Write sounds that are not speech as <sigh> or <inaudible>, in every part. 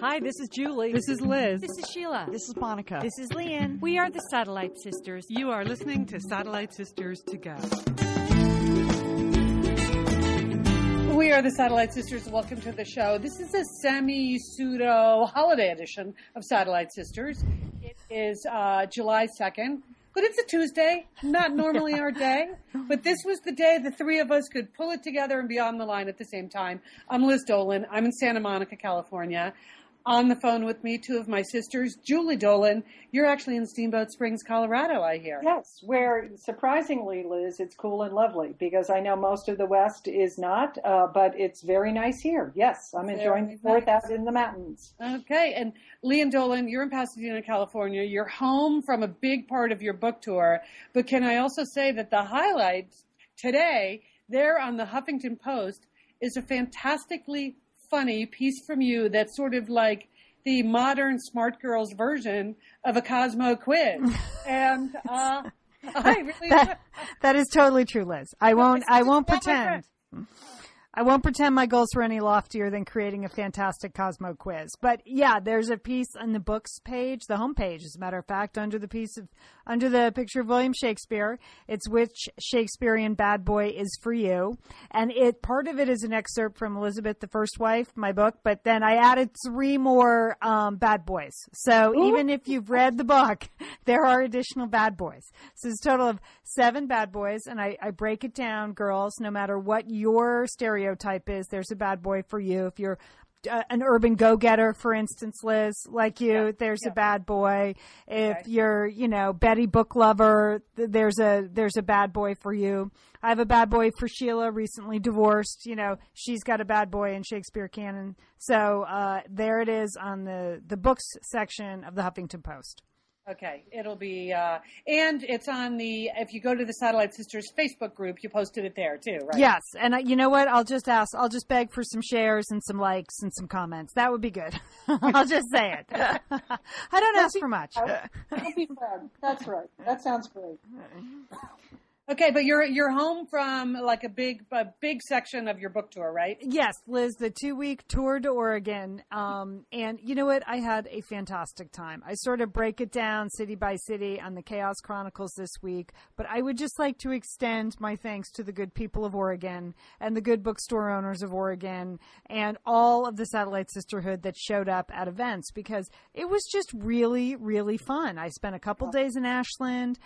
Hi, this is Julie. This is Liz. This is Sheila. This is Monica. This is Lian. We are the Satellite Sisters. You are listening to Satellite Sisters to Go. We are the Satellite Sisters. Welcome to the show. This is a semi pseudo holiday edition of Satellite Sisters. It is uh, July 2nd, but it's a Tuesday, not normally our <laughs> day. But this was the day the three of us could pull it together and be on the line at the same time. I'm Liz Dolan. I'm in Santa Monica, California. On the phone with me, two of my sisters, Julie Dolan. You're actually in Steamboat Springs, Colorado, I hear. Yes, where surprisingly, Liz, it's cool and lovely because I know most of the West is not, uh, but it's very nice here. Yes, I'm enjoying Very the fourth nice. out in the mountains. Okay, and Lian Dolan, you're in Pasadena, California. You're home from a big part of your book tour, but can I also say that the highlights today, there on the Huffington Post, is a fantastically funny piece from you that's sort of like the modern Smart Girls version of a Cosmo quiz. <laughs> and uh, <laughs> I really that, that is totally true, Liz. I won't. I won't pretend. I won't pretend my goals were any loftier than creating a fantastic Cosmo quiz. But yeah, there's a piece on the books page, the homepage, as a matter of fact, under the piece of under the picture of William Shakespeare. It's which Shakespearean bad boy is for you, and it part of it is an excerpt from Elizabeth the First Wife, my book. But then I added three more um, bad boys. So even if you've read the book, <laughs> there are additional bad boys. So it's a total of seven bad boys, and I, I break it down, girls. No matter what your stereotype is, there's a bad boy for you. If you're uh, an urban go-getter, for instance, Liz, like you, there's a bad boy. If you're, you know, Betty book lover, th- there's a there's a bad boy for you. I have a bad boy for Sheila, recently divorced. You know, she's got a bad boy in Shakespeare canon. So uh, there it is on the the books section of the Huffington Post. Okay, it'll be, uh, and it's on the, if you go to the Satellite Sisters Facebook group, you posted it there too, right? Yes, and I, you know what? I'll just ask. I'll just beg for some shares and some likes and some comments. That would be good. <laughs> I'll just say it. <laughs> I don't ask for much. Don't be proud. That's right. That sounds great. <laughs> Okay, but you're you're home from like a big a big section of your book tour, right? Yes, Liz, the two week tour to Oregon. Um, and you know what? I had a fantastic time. I sort of break it down city by city on the Chaos Chronicles this week, but I would just like to extend my thanks to the good people of Oregon and the good bookstore owners of Oregon and all of the Satellite Sisterhood that showed up at events because it was just really, really fun. I spent a couple days in Ashland,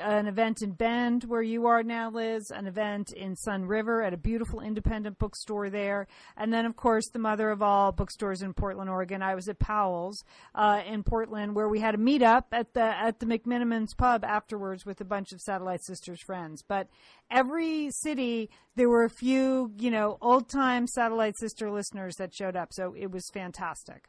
an event in Bend where you are now, Liz, an event in Sunriver at a beautiful independent bookstore there, and then of course the mother of all bookstores in Portland, Oregon. I was at Powell's uh, in Portland where we had a meetup at the at the McMenamins pub afterwards with a bunch of Satellite Sisters friends. But every city there were a few, you know, old time Satellite Sister listeners that showed up, so it was fantastic.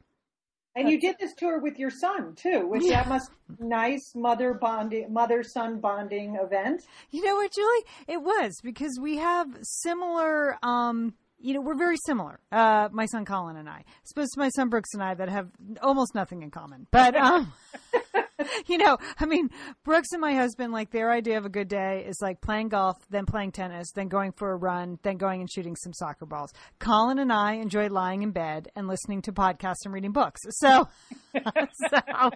And you did this tour with your son too, which that must nice mother bonding, mother son bonding event. You know what, Julie? It was because we have similar. Um, you know, we're very similar. Uh, my son Colin and I. I suppose my son Brooks and I that have almost nothing in common. But um, <laughs> <laughs> you know, I mean, Brooks and my husband, like their idea of a good day is like playing golf, then playing tennis, then going for a run, then going and shooting some soccer balls. Colin and I enjoy lying in bed and listening to podcasts and reading books. So, <laughs> so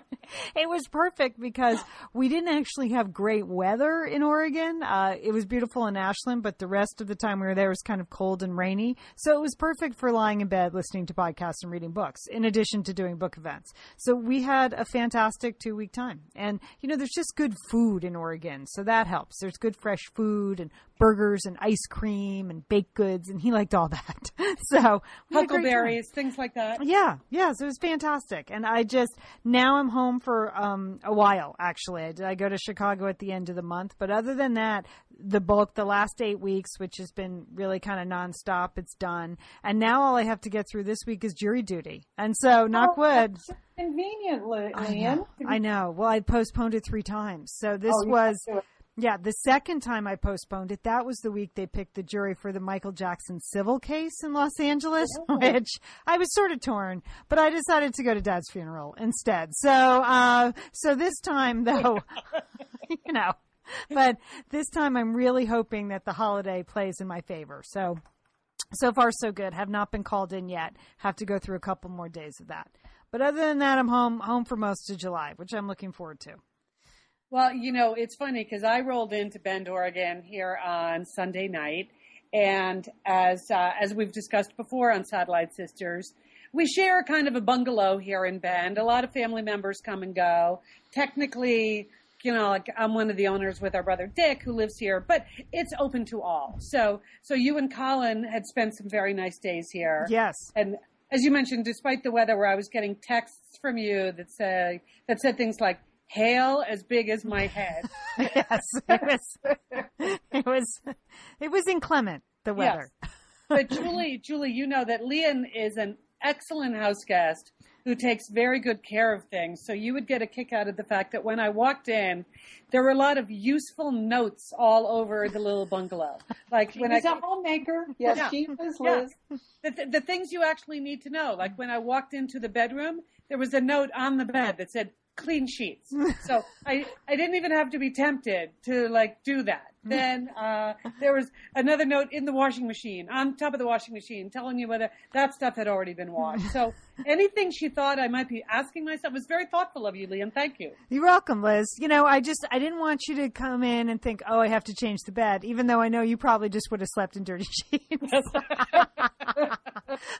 it was perfect because we didn't actually have great weather in Oregon. Uh, it was beautiful in Ashland, but the rest of the time we were there was kind of cold and rainy. So it was perfect for lying in bed, listening to podcasts and reading books, in addition to doing book events. So we had a fantastic two week time. And, you know, there's just good food in Oregon. So that helps. There's good fresh food and burgers and ice cream and baked goods. And he liked all <laughs> that. so we had a great time. Huckleberries, things like that. Yeah, yeah, so it was fantastic. And I just now I'm home for um a while actually. I, I go to Chicago at the end of the month, but other than that, the bulk the last 8 weeks which has been really kind of nonstop, it's done. And now all I have to get through this week is jury duty. And so knock Oh, wood. so convenient, Li- I know. I know. Well, I postponed it 3 times. So this Oh, was can't do it. yeah, the second time I postponed it, that was the week they picked the jury for the Michael Jackson civil case in Los Angeles, <laughs> which I was sort of torn, but I decided to go to Dad's funeral instead. So, uh, so this time though, <laughs> you know, <laughs> but this time I'm really hoping that the holiday plays in my favor. So So far, so good. Have not been called in yet. Have to go through a couple more days of that. But other than that, I'm home home for most of July, which I'm looking forward to. Well, you know, it's funny because I rolled into Bend, Oregon here on Sunday night, and as uh, as we've discussed before on Satellite Sisters, we share kind of a bungalow here in Bend. A lot of family members come and go. Technically, you know, like I'm one of the owners with our brother Dick, who lives here, but it's open to all. So, so you and Colin had spent some very nice days here. Yes. And as you mentioned, despite the weather, where I was getting texts from you that say that said things like "hail as big as my head." <laughs> yes, it was. It was. It was inclement. The weather. Yes. But Julie, Julie, you know that Lian is an excellent house guest who takes very good care of things. So you would get a kick out of the fact that when I walked in, there were a lot of useful notes all over the little bungalow. Like She when was I a homemaker. Yes, Yeah. she was Yeah. Liz. the, th- the things you actually need to know. Like when I walked into the bedroom, there was a note on the bed that said clean sheets. <laughs> So I, I didn't even have to be tempted to like do that. Then uh, there was another note in the washing machine, on top of the washing machine, telling you whether that stuff had already been washed. <laughs> So anything she thought I might be asking myself was very thoughtful of you, Lian. Thank you. You're welcome, Liz. You know, I just I didn't want you to come in and think, oh, I have to change the bed, even though I know you probably just would have slept in dirty <laughs> sheets. but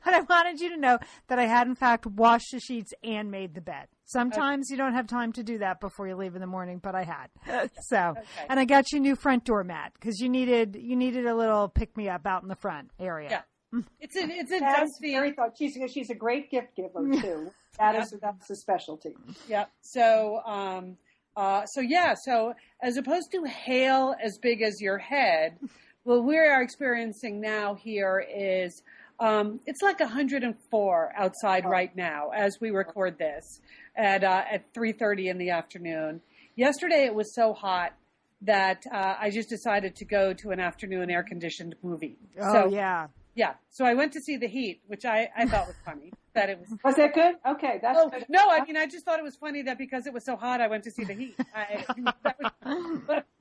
I wanted you to know that I had in fact washed the sheets and made the bed. Sometimes you don't have time to do that before you leave in the morning, but I had. <laughs> So, and I got you a new front door mat because you needed you needed a little pick me up out in the front area. Yeah. It's a it's a That is dusty. very thought. She's she's a great gift giver <laughs> too. That is that's a specialty. Yeah. So, um, uh, so yeah. So as opposed to hail as big as your head, what we are experiencing now here is um, it's like 104 outside right now as we record this at uh, at 3:30 in the afternoon. Yesterday it was so hot that uh, I just decided to go to an afternoon air conditioned movie. Oh so, yeah. yeah. So I went to see The Heat, which I, I thought was funny. <laughs> That it was Was that good? Okay, that's Oh good. no! I mean, I just thought it was funny that because it was so hot, I went to see the heat. I, <laughs> that was, <laughs>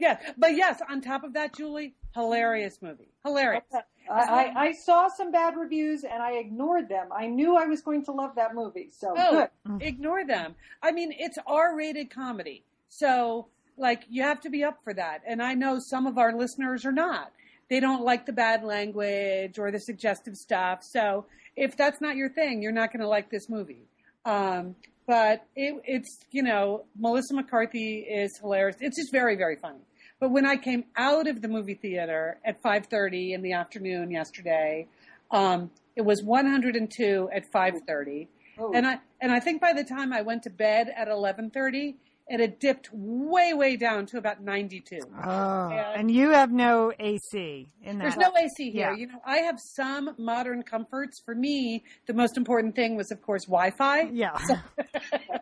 yeah, but yes, on top of that, Julie, hilarious movie, hilarious. I, I, I saw some bad reviews and I ignored them. I knew I was going to love that movie. So Oh, good. ignore them. I mean, it's R-rated comedy, so like you have to be up for that. And I know some of our listeners are not. They don't like the bad language or the suggestive stuff. So if that's not your thing, you're not going to like this movie. Um, but it, it's you know Melissa McCarthy is hilarious. It's just very very funny. But when I came out of the movie theater at 5:30 in the afternoon yesterday, um, it was 102 at 5:30, Oh. and I and I think by the time I went to bed at 11:30, it had dipped way way down to about 92. Oh, Yeah. and you have no AC in that. There's no AC here. Yeah. You know, I have some modern comforts. For me, the most important thing was, of course, Wi-Fi. Yeah. So <laughs>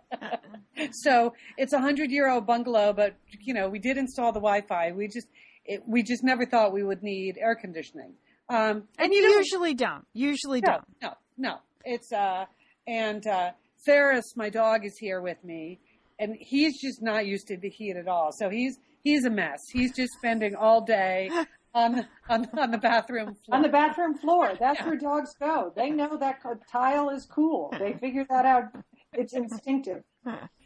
it's a hundred year old bungalow, but you know, we did install the Wi-Fi. We just, it, we just never thought we would need air conditioning. Um, and you know, usually don't. Usually no, don't. no, no. It's uh, and uh, Ferris, my dog, is here with me, and he's just not used to the heat at all. So he's he's a mess. He's just spending all day <laughs> on the on, on the bathroom floor. On the bathroom floor. That's Yeah. where dogs go. They know that tile is cool. They figure that out. It's instinctive. <laughs>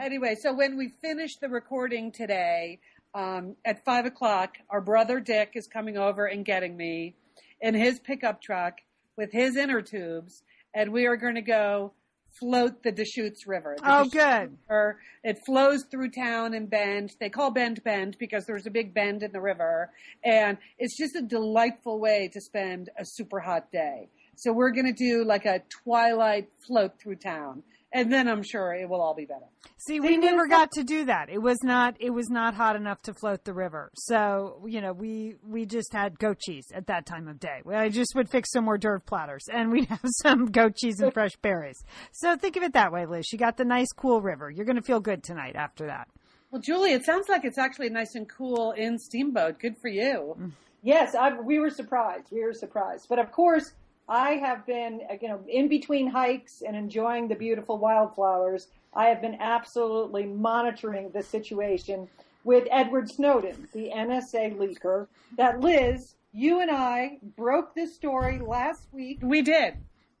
anyway, so when we finish the recording today, um, at five o'clock, our brother Dick is coming over and getting me in his pickup truck with his inner tubes, and we are going to go float the Deschutes River. The Oh, Deschutes good. River, it flows through town and Bend. They call Bend Bend because there's a big bend in the river, and it's just a delightful way to spend a super hot day. So we're going to do like a twilight float through town, and then I'm sure it will all be better. See, we never got to do that. It was not. It was not hot enough to float the river. So you know, we we just had goat cheese at that time of day. I just would fix some more dirt platters, and we'd <laughs> have some goat cheese and fresh berries. So think of it that way, Liz. You got the nice, cool river. You're going to feel good tonight after that. Well, Julie, it sounds like it's actually nice and cool in Steamboat. Good for you. Mm. Yes, I, we were surprised. We were surprised. But of course, I have been, you know, in between hikes and enjoying the beautiful wildflowers. I have been absolutely monitoring the situation with Edward Snowden, the NSA leaker that Liz you and I broke this story last week. We did.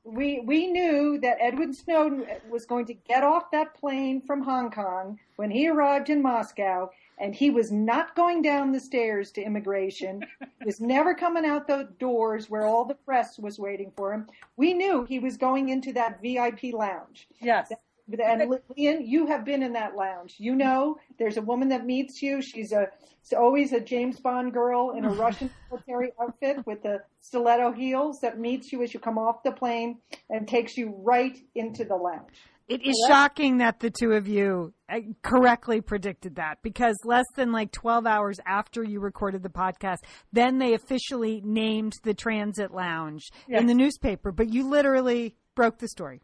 We we knew that Edward Snowden was going to get off that plane from Hong Kong when he arrived in Moscow, and he was not going down the stairs to immigration. he was never coming out the doors where all the press was waiting for him. We knew he was going into that VIP lounge. Yes. And Lillian, you have been in that lounge. You know, there's a woman that meets you. She's a it's always a James Bond girl in a <laughs> Russian military outfit with the stiletto heels that meets you as you come off the plane and takes you right into the lounge. It is shocking that the two of you uh, correctly predicted that because less than like 12 hours after you recorded the podcast, then they officially named the transit lounge Yes. in the newspaper, but you literally broke the story.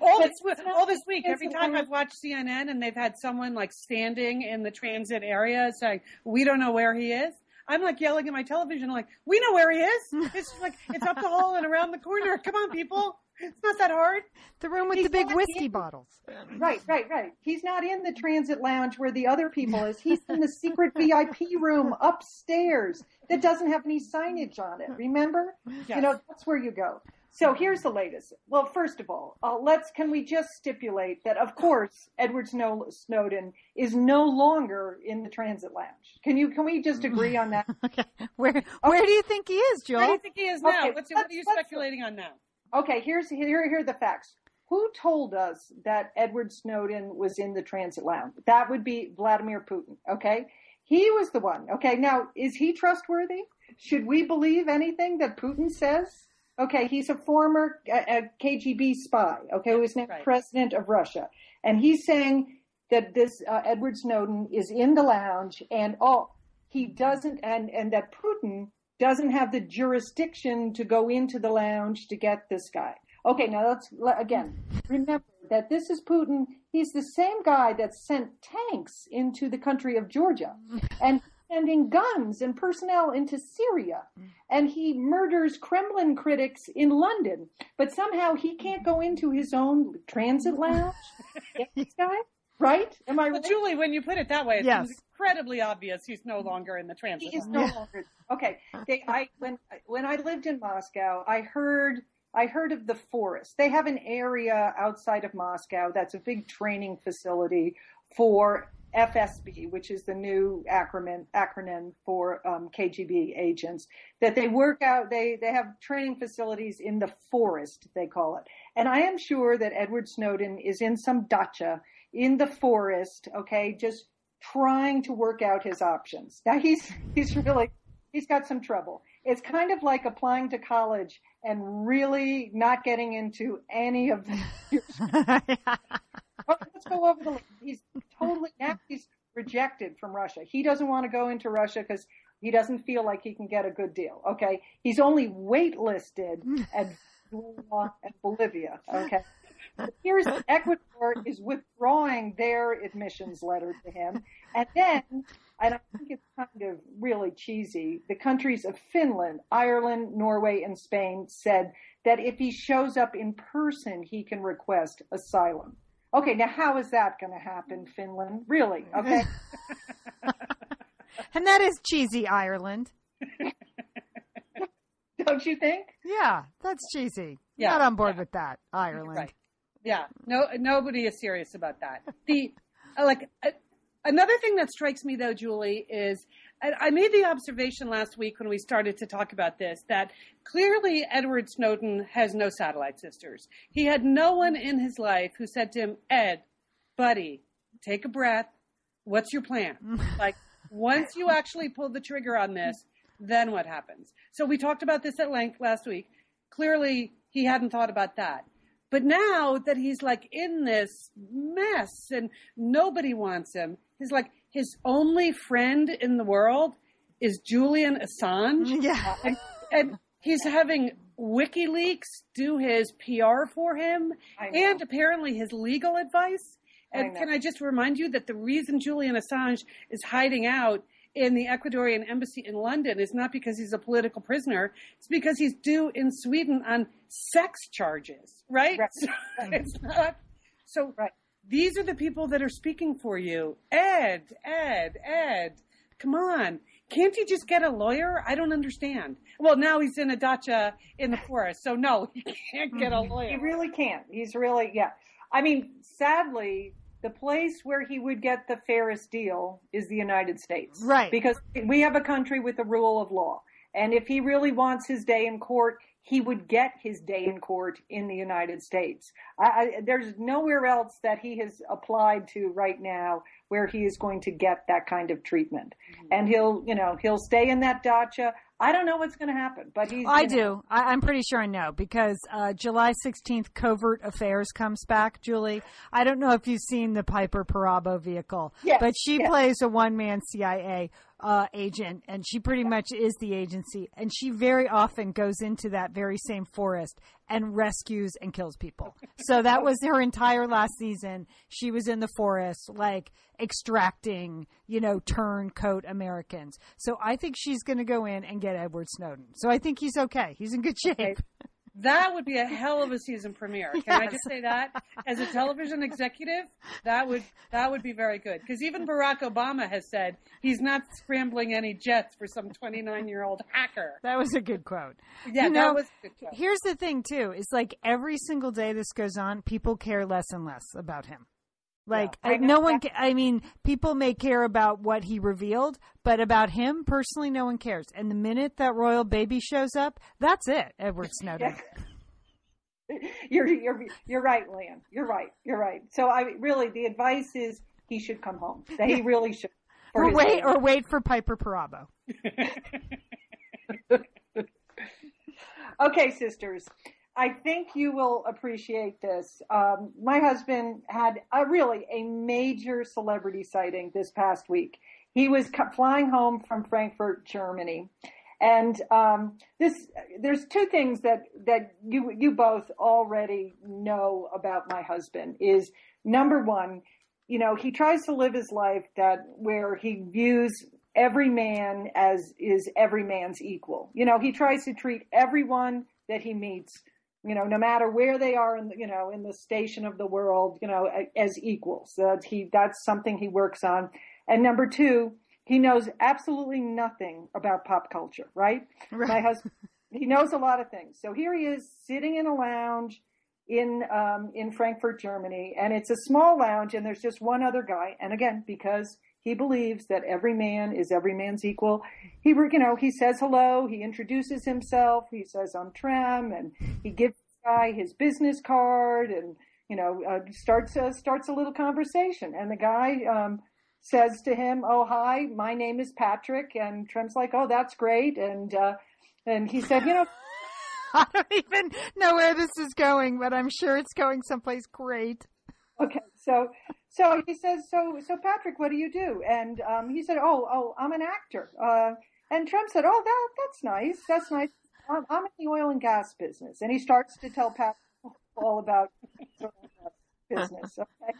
All this, all this week, every time. I've watched CNN and they've had someone like standing in the transit area saying, "We don't know where he is." I'm like yelling at my television, like, "We know where he is! <laughs> It's like it's up the hall and around the corner. Come on, people! It's not that hard." The room with He's the big whiskey in- bottles. <clears throat> Right, right, right. He's not in the transit lounge where the other people is. He's in the secret <laughs> VIP room upstairs that doesn't have any signage on it. Remember? You know, that's where you go. So here's the latest. Well, first of all, uh, let's can we just stipulate that, of course, Edward Snow, Snowden is no longer in the transit lounge. Can you? Can we just agree on that? <laughs> Okay. Where where do you think he is, Where do you think he is now? Okay, What's, what are you speculating on now? Okay, here's here here are the facts. Who told us that Edward Snowden was in the transit lounge? That would be Vladimir Putin. Okay, he was the one. Okay, now is he trustworthy? Should we believe anything that Putin says? Okay, he's a former uh, uh, KGB spy. Okay, who is now Right. president of Russia, and he's saying that this uh, Edward Snowden is in the lounge, and all he doesn't, and and that Putin doesn't have the jurisdiction to go into the lounge to get this guy. Okay, now let's again remember that this is Putin. He's the same guy that sent tanks into the country of Georgia and sending guns and personnel into Syria. And he murders Kremlin critics in London. But somehow he can't go into his own transit lounge. <laughs> This guy? Right? Am I Well, right? Julie, when you put it that way, it Yes. seems incredibly obvious he's no longer in the transit. He is lounge. no longer okay. They, I when when I lived in Moscow, I heard I heard of the forest. They have an area outside of Moscow that's a big training facility for FSB, which is the new acronym acronym for um, KGB agents. That they work out. They they have training facilities in the forest. They call it. And I am sure that Edward Snowden is in some dacha in the forest. Okay, just trying to work out his options. Now he's he's really he's got some trouble. It's kind of like applying to college and really not getting into any of the. <laughs> <laughs> Let's go over the. He's totally now he's rejected from Russia. He doesn't want to go into Russia because he doesn't feel like he can get a good deal. Okay, he's only waitlisted at and Bolivia. Okay. Here's Ecuador is withdrawing their admissions letter to him, and then, and I think it's kind of really cheesy. The countries of Finland, Ireland, Norway, and Spain said that if he shows up in person, he can request asylum. Okay, now how is that going to happen, Finland? Really? Okay. <laughs> and that is cheesy Ireland. <laughs> Don't you think? Yeah, that's cheesy. Yeah, Not on board with that, Ireland. Right. Yeah, no, nobody is serious about that. The uh, like uh, another thing that strikes me though, Julie, is I, made the observation last week when we started to talk about this that clearly Edward Snowden has no satellite sisters. He had no one in his life who said to him, "Ed, buddy, take a breath. What's your plan?" <laughs> like once you actually pull the trigger on this, then what happens? So we talked about this at length last week. Clearly, he hadn't thought about that. But now that he's like in this mess and nobody wants him, he's like his only friend in the world is Julian Assange. Mm, yeah. Uh, and, and he's having WikiLeaks do his PR for him and apparently his legal advice. And know. can I just remind you that the reason Julian Assange is hiding out in the Ecuadorian embassy in London is not because he's a political prisoner. It's because he's due in Sweden on sex charges, right? Right. <laughs> So it's not. So Right. These are the people that are speaking for you. Ed, Ed, Ed, come on. can't he just get a lawyer? I don't understand. Well, now he's in a dacha in the forest, so no, <laughs> he can't get a mm-hmm. lawyer. He really can't. He's really yeah. I mean, sadly, the place where he would get the fairest deal is the United States. Right. Because we have a country with the rule of law. And if he really wants his day in court, he would get his day in court in the United States. I, I, there's nowhere else that he has applied to right now where he is going to get that kind of treatment. Mm-hmm. And he'll, you know, he'll stay in that dacha. I don't know what's going to happen, but he's. I do. I, am pretty sure I know because uh, July 16th, Covert Affairs comes back. Julie, I don't know if you've seen the Piper Perabo vehicle, yes, but she yes. plays a one man CIA uh, agent, and she pretty much is the agency. And she very often goes into that very same forest and rescues and kills people. <laughs> So that was her entire last season. She was in the forest, like extracting, you know, turncoat Americans. So I think she's going to go in and get Edward Snowden. So I think he's okay. He's in good shape. Okay. That would be a hell of a season premiere. Can yes. I just say that as a television executive, that would that would be very good because even Barack Obama has said he's not scrambling any jets for some 29 year old hacker. That was a good quote. Yeah, you know, that was a good quote. Here's the thing too: is like every single day this goes on, people care less and less about him. Like yeah, no one, I mean, people may care about what he revealed, but about him personally, no one cares. And the minute that royal baby shows up, that's it. Edward <laughs> Snowden. <laughs> you're you're you're right, Lian. You're right. You're right. So I really, the advice is he should come home. That he really should. or wait, or wait for Piper Perabo. <laughs> okay, sisters. I think you will appreciate this. Um, my husband had a really a major celebrity sighting this past week. He was flying home from Frankfurt, Germany, and um, this there's two things that that you you both already know about my husband. Is number one, you know, he tries to live his life that where he views every man as is every man's equal. You know, he tries to treat everyone that he meets you know, no matter where they are in, the, you know, in the station of the world, you know, as equals. That he, that's something he works on. And number two, he knows absolutely nothing about pop culture, right? right. My husband, he knows a lot of things. So here he is sitting in a lounge in, um, in Frankfurt, Germany, and it's a small lounge and there's just one other guy. And again, because he believes that every man is every man's equal. He, you know, he says hello. He introduces himself. He says, I'm Trem and he gives the guy his business card and, you know, uh, starts, uh, starts a little conversation. And the guy, um, says to him, "Oh, hi, my name is Patrick." And Trem's like, "Oh, that's great." And uh, and he said, "You know." <laughs> I don't even know where this is going, but I'm sure it's going someplace great. Okay, so so he says, so, so Patrick, what do you do? And, um, he said, oh, oh, I'm an actor. Uh, and Trem said, oh, that, that's nice. That's nice. I'm, I'm in the oil and gas business. And he starts to tell Patrick all about business. Okay.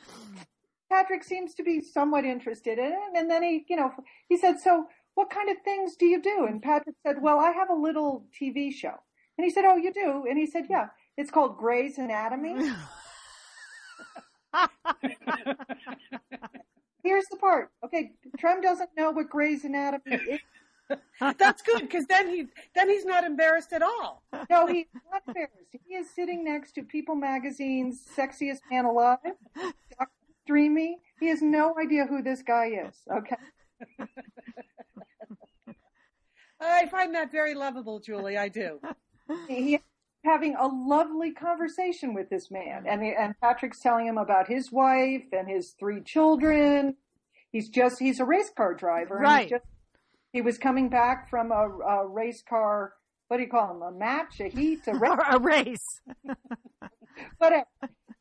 Patrick seems to be somewhat interested in it. And then he, you know, he said, so what kind of things do you do? And Patrick said, well, I have a little TV show. And he said, oh, you do? And he said, yeah, it's called Grey's Anatomy. <laughs> <laughs> Here's the part. Okay, Trem doesn't know what Grey's Anatomy is. That's good because then he then he's not embarrassed at all. No, he's not embarrassed. He is sitting next to People Magazine's sexiest man alive, Dr. Dreamy. He has no idea who this guy is. Okay. I find that very lovable, Julie. I do. He having a lovely conversation with this man. And, and Patrick's telling him about his wife and his three children. He's just, he's a race car driver. Right. Just, he was coming back from a, a, race car, what do you call them? A match, a heat, a <laughs> race. a race. <laughs> Whatever.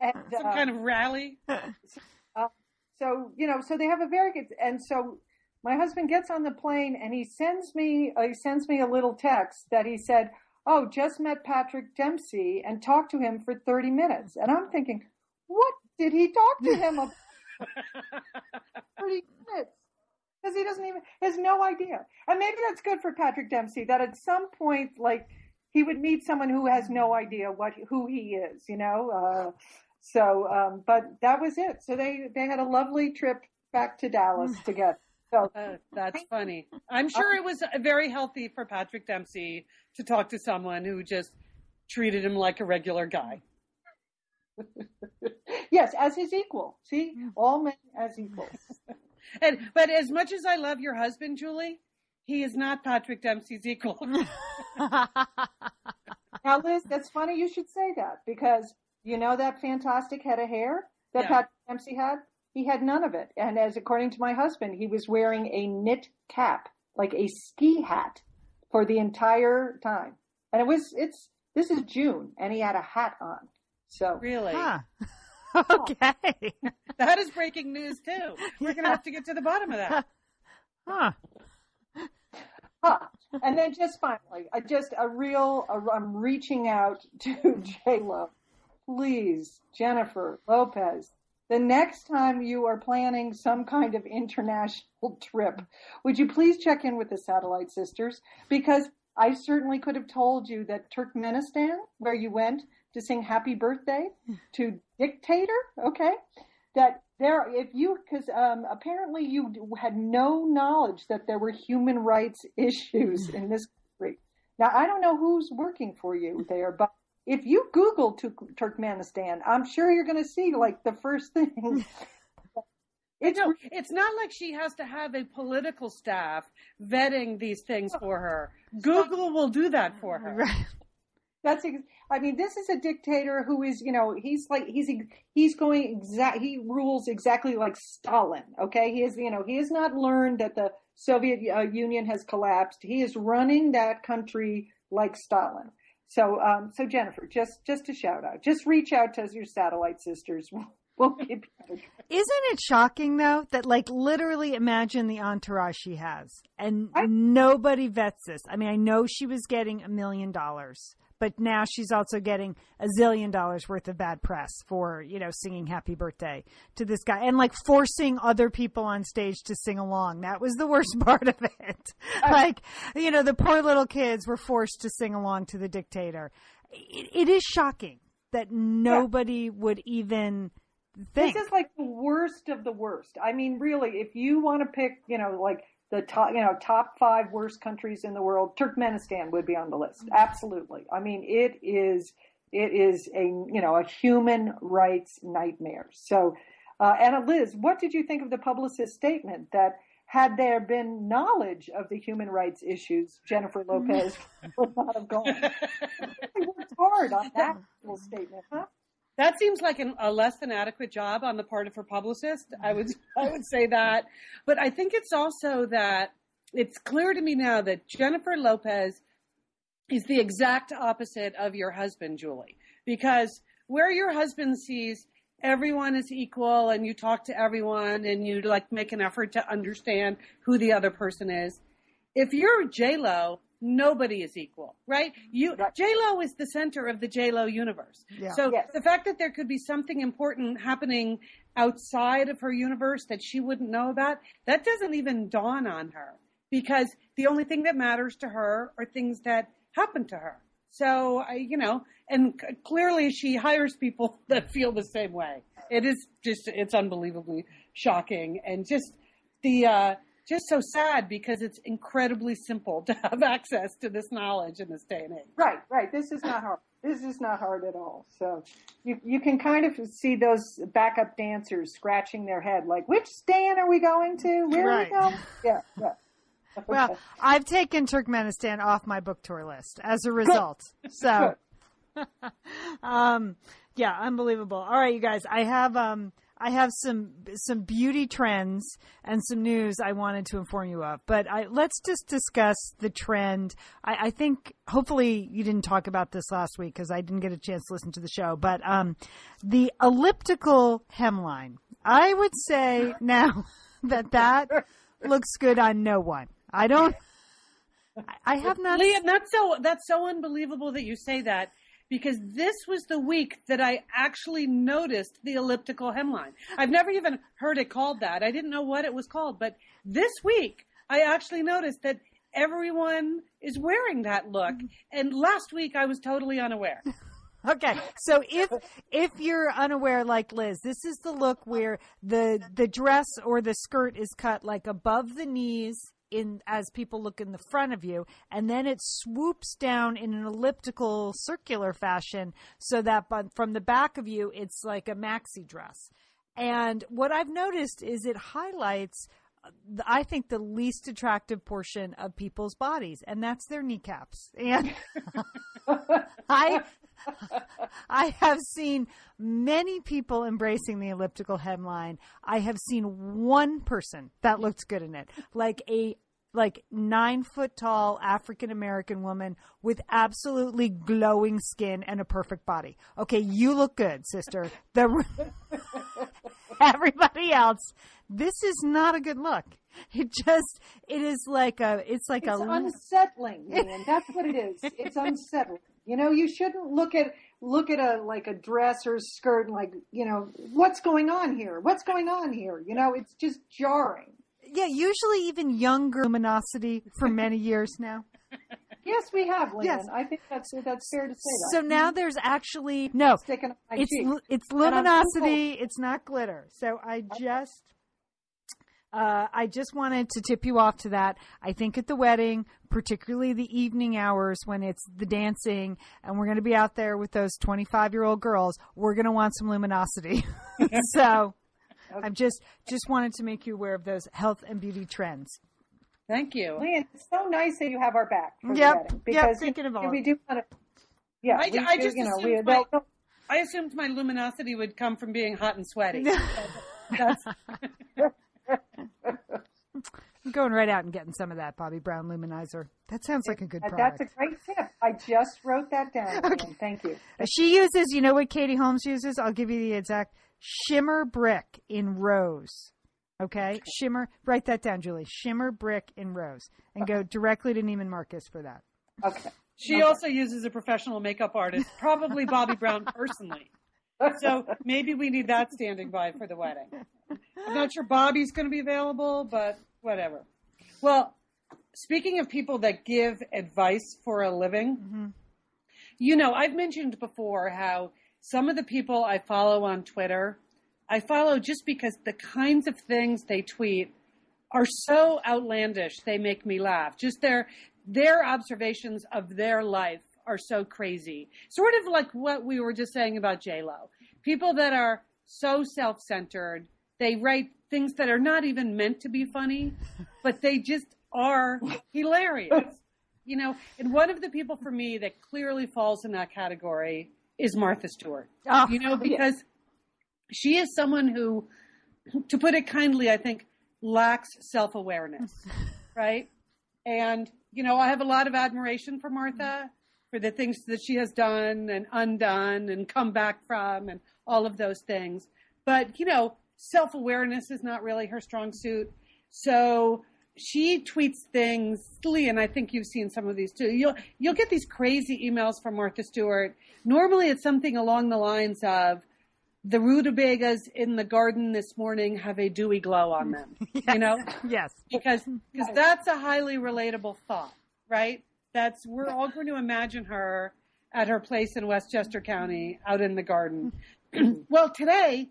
And, <laughs> Some uh, kind of rally. Uh, so, you know, so they have a very good, and so my husband gets on the plane and he sends me, uh, he sends me a little text that he said, oh, just met Patrick Dempsey and talked to him for 30 minutes. And I'm thinking, what did he talk to him about? <laughs> 30 minutes. Because he doesn't even, has no idea. And maybe that's good for Patrick Dempsey that at some point, like, he would meet someone who has no idea what, who he is, you know? Uh, so, um, but that was it. So they, they had a lovely trip back to Dallas <laughs> together. So Uh, that's funny. I'm sure it was very healthy for Patrick Dempsey to talk to someone who just treated him like a regular guy. <laughs> yes, as his equal. See, all men as equals. <laughs> And but as much as I love your husband, Julie, he is not Patrick Dempsey's equal. <laughs> Now, Liz, that's funny you should say that because you know that fantastic head of hair that Yeah. Patrick Dempsey had? He had none of it. And as according to my husband, he was wearing a knit cap, like a ski hat, for the entire time. And it was, it's, this is June, and he had a hat on. So, really, huh. <laughs> okay. that is breaking news too. We're gonna have to get to the bottom of that. <laughs> Huh. huh. and then just finally, uh, just a real, uh, I'm reaching out <laughs> to J Lo. Please, Jennifer Lopez, the next time you are planning some kind of international <laughs> trip, would you please check in with the Satellite Sisters? Because I certainly could have told you that Turkmenistan, where you went to sing Happy Birthday <laughs> to Dictator, okay, that there, if you, because um, apparently you had no knowledge that there were human rights issues <laughs> in this country. Now, I don't know who's working for you there, but if you Google Turk- Turkmenistan, I'm sure you're going to see like the first <laughs> thing. It's No, it's not like she has to have a political staff vetting these things for her. <laughs> Google will do that for her. Right. That's, ex- I mean, this is a dictator who is, you know, he's like, he's, he's going exact, he rules exactly like Stalin. Okay. He is, you know, he has not learned that the Soviet uh, Union has collapsed. He is running that country like Stalin. So, um, so Jennifer, just, just a shout out, just reach out to your satellite sisters. <laughs> We'll keep you. Isn't it shocking though that like literally imagine the entourage she has and I- nobody vets this. I mean, I know she was getting a million dollars, but now she's also getting a zillion dollars worth of bad press for, you know, singing happy birthday to this guy and like forcing other people on stage to sing along. That was the worst <laughs> part of it. Uh, like, you know, the poor little kids were forced to sing along to the dictator. It, it is shocking that nobody would even think. This is like the worst of the worst. I mean, really, if you want to pick, you know, like the top, you know, top five worst countries in the world, Turkmenistan would be on the list. Absolutely. I mean, it is, it is a, you know, a human rights nightmare. So, uh, Anna Liz, what did you think of the publicist statement that had there been knowledge of the human rights issues, Jennifer Lopez would not have gone? They worked hard on that little statement, huh? That seems like an, a less than adequate job on the part of her publicist. I would <laughs> I would say that, but I think it's also that it's clear to me now that Jennifer Lopez is the exact opposite of your husband, Julie, because where your husband sees everyone is equal and you talk to everyone and you like make an effort to understand who the other person is. If you're J Lo, nobody is equal, right? You Right. J Lo is the center of the J Lo universe. Yeah. So Yes. the fact that there could be something important happening outside of her universe that she wouldn't know about, that doesn't even dawn on her because the only thing that matters to her are things that happen to her. So I, you know, and clearly she hires people <laughs> that feel the same way. It is just, it's unbelievably shocking and just the, uh, just so sad because it's incredibly simple to have access to this knowledge in this day and age. Right, right. This is not hard. This is not hard at all. So you you can kind of see those backup dancers scratching their head, like, which stand are we going to? Where Right. are we going? Yeah, yeah. <laughs> Well, I've taken Turkmenistan off my book tour list as a result. So, <laughs> um, yeah, unbelievable. All right, you guys, I have um, I have some some beauty trends and some news I wanted to inform you of. But I, let's just discuss the trend. I, I think hopefully you didn't talk about this last week because I didn't get a chance to listen to the show. But um, the elliptical hemline. I would say now <laughs> that that looks good on no one. I don't. I- have not. That's so that's so unbelievable that you say that because this was the week that I actually noticed the elliptical hemline. I've never even heard it called that. I didn't know what it was called, but this week I actually noticed that everyone is wearing that look. And last week I was totally unaware. <laughs> Okay, so if if you're unaware like Liz, this is the look where the the dress or the skirt is cut like above the knees in as people look in the front of you and then it swoops down in an elliptical circular fashion so that from the back of you it's like a maxi dress. And what I've noticed is it highlights uh, I think the least attractive portion of people's bodies, and that's their kneecaps. And <laughs> I <laughs> I have seen many people embracing the elliptical hemline. I have seen one person that looked good in it, like a like nine foot tall African American woman with absolutely glowing skin and a perfect body. Okay, you look good, sister. The <laughs> everybody else, this is not a good look. It just it is like a it's like it's a unsettling. That's what it is. It's unsettling. You know, you shouldn't look at look at a like a dress or skirt and like, you know, what's going on here? What's going on here? You know, it's just jarring. Yeah, usually even younger luminosity for many <laughs> years now. Yes, we have, Lynn. Yes. I think that's that's fair to say that. So now mm-hmm. there's actually no. Sticking up my It's it's luminosity. It's not glitter. So I just. Uh, I just wanted to tip you off to that. I think at the wedding, particularly the evening hours when it's the dancing and we're going to be out there with those 25 year old girls, we're going to want some luminosity. <laughs> so I'm just, just wanted to make you aware of those health and beauty trends. Thank you. Lynn, it's so nice that you have our back for Yep, the wedding yep, because thinking of all. we do want to. Yeah, I- we I just you know assumed we my- they'll- I assumed my luminosity would come from being hot and sweaty. <laughs> That's, <laughs> I'm going right out and getting some of that Bobbi Brown luminizer. That sounds like a good product. that's a great tip. I just wrote that down. <laughs> Lynn. Thank you. She uses, you know what Katie Holmes uses? I'll give you the exact shimmer brick in rose. Okay? Shimmer, write that down, Julie. Shimmer brick in rose. And go directly to Neiman Marcus for that. Okay. she also uses a professional makeup artist, probably Bobbi Brown <laughs> personally. So maybe we need that standing by for the wedding. I'm not sure Bobbi's going to be available, but whatever. Well, speaking of people that give advice for a living, mm-hmm. you know, I've mentioned before how some of the people I follow on Twitter, I follow just because the kinds of things they tweet are so outlandish they make me laugh. Just their their observations of their life are so crazy. Sort of like what we were just saying about J Lo. People that are so self centered, they write things that are not even meant to be funny, <laughs> but they just are hilarious. You know, and one of the people for me that clearly falls in that category is Martha Stewart. Oh, you know, because she is someone who, to put it kindly, I think lacks self awareness, <laughs> right? And, you know, I have a lot of admiration for Martha for the things that she has done and undone and come back from and all of those things. But, you know, self awareness is not really her strong suit. So she tweets things, Lee, and I think you've seen some of these too. You'll you'll get these crazy emails from Martha Stewart. Normally it's something along the lines of the rutabagas in the garden this morning have a dewy glow on them. <laughs> You know? Yes. because because that's a highly relatable thought, right? That's we're all going to imagine her at her place in Westchester County out in the garden. <clears throat> well, today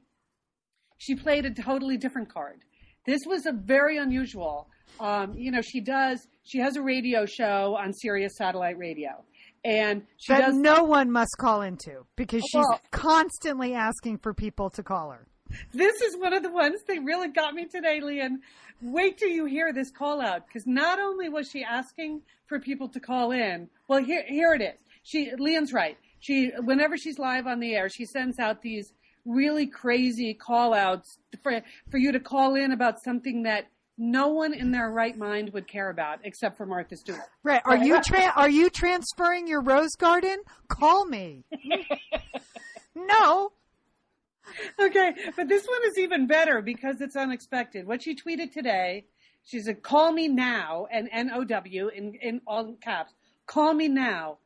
she played a totally different card. This was a very unusual. Um, you know, she does. She has a radio show on Sirius Satellite Radio, and she That does. no one must call into because she's Well- constantly asking for people to call her. This is one of the ones that really got me today, Lian. Wait till you hear this call out because not only was she asking for people to call in, well, here here it is. She Lian's right. She whenever she's live on the air, she sends out these really crazy call outs for for you to call in about something that no one in their right mind would care about except for Martha Stewart. Right. Are you tra- are you transferring your rose garden? Call me. <laughs> no. Okay, but this one is even better because it's unexpected. What she tweeted today, she said, "Call me now," and N O W in in all caps. Call me now.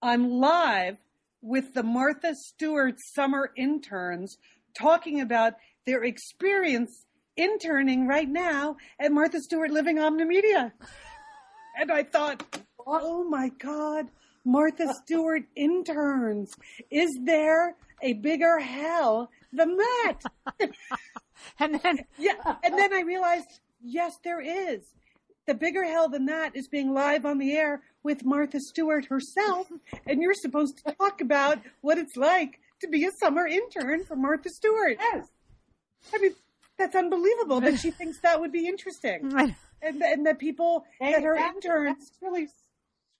I'm live with the Martha Stewart summer interns talking about their experience interning right now at Martha Stewart Living Omnimedia. And I thought, oh my God, Martha Stewart interns. Is there a bigger hell than that? <laughs> And then yeah. And then I realized, yes, there is. The bigger hell than that is being live on the air with Martha Stewart herself. And you're supposed to talk about what it's like to be a summer intern for Martha Stewart. Yes. I mean, that's unbelievable that she thinks that would be interesting. <laughs> And, and that people that are interns really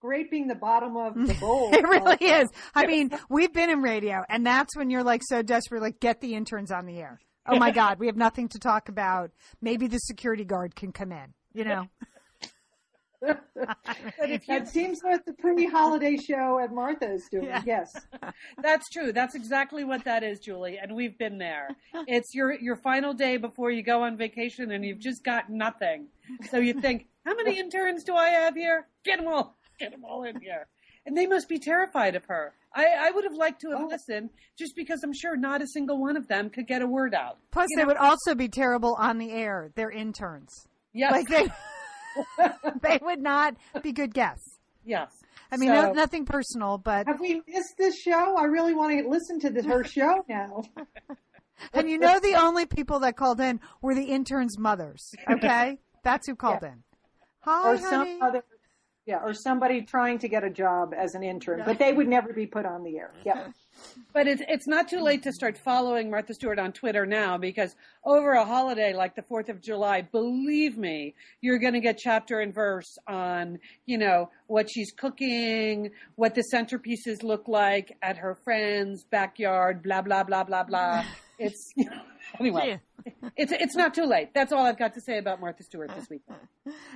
scraping the bottom of the <laughs> bowl. it really is. I mean, <laughs> we've been in radio, and that's when you're like so desperate, like get the interns on the air. Oh my God, we have nothing to talk about. Maybe the security guard can come in. You know, That seems like the pre-holiday show at Martha is doing. Yeah. Yes. <laughs> That's true. That's exactly what that is, Julie. And we've been there. It's your your final day before you go on vacation, and you've just got nothing. So you think, how many interns do I have here? Get them all. Get them all in here. And they must be terrified of her. I, I would have liked to have Oh. listened, just because I'm sure not a single one of them could get a word out. plus You they know- would also be terrible on the air. They're interns. Yes. Like they, <laughs> <laughs> they would not be good guests. yes. I mean, So- no, nothing personal, but Have we missed this show? I really want to listen to the, her show now. <laughs> and you know the only people that called in were the interns' mothers. Okay, that's who called in. Hi, or honey. some other, yeah, or somebody trying to get a job as an intern, but they would never be put on the air. Yeah. But it's it's not too late to start following Martha Stewart on Twitter now because over a holiday like the Fourth of July, believe me, you're going to get chapter and verse on you know what she's cooking, what the centerpieces look like at her friend's backyard, blah blah blah blah blah. <laughs> It's <laughs> you know, anyway, it's it's not too late. That's all I've got to say about Martha Stewart this week. <laughs>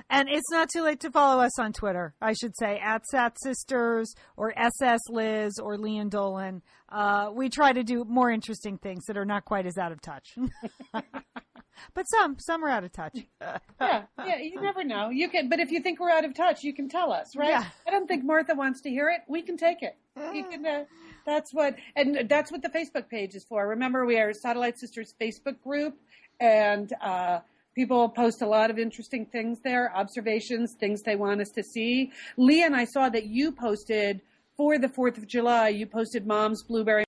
And it's not too late to follow us on Twitter, I should say, at Sat Sisters or SS Liz or Lian Dolan. Uh, we try to do more interesting things that are not quite as out of touch. <laughs> but some, some are out of touch. <laughs> Yeah, yeah, you never know. You can, but if you think we're out of touch, you can tell us, right? Yeah. I don't think Martha wants to hear it. We can take it. You can. Uh, that's what, and that's what the Facebook page is for. Remember, we are Satellite Sisters Facebook group, and uh, people post a lot of interesting things there, observations, things they want us to see. Leah and I saw that you posted for the Fourth of July. You posted Mom's blueberry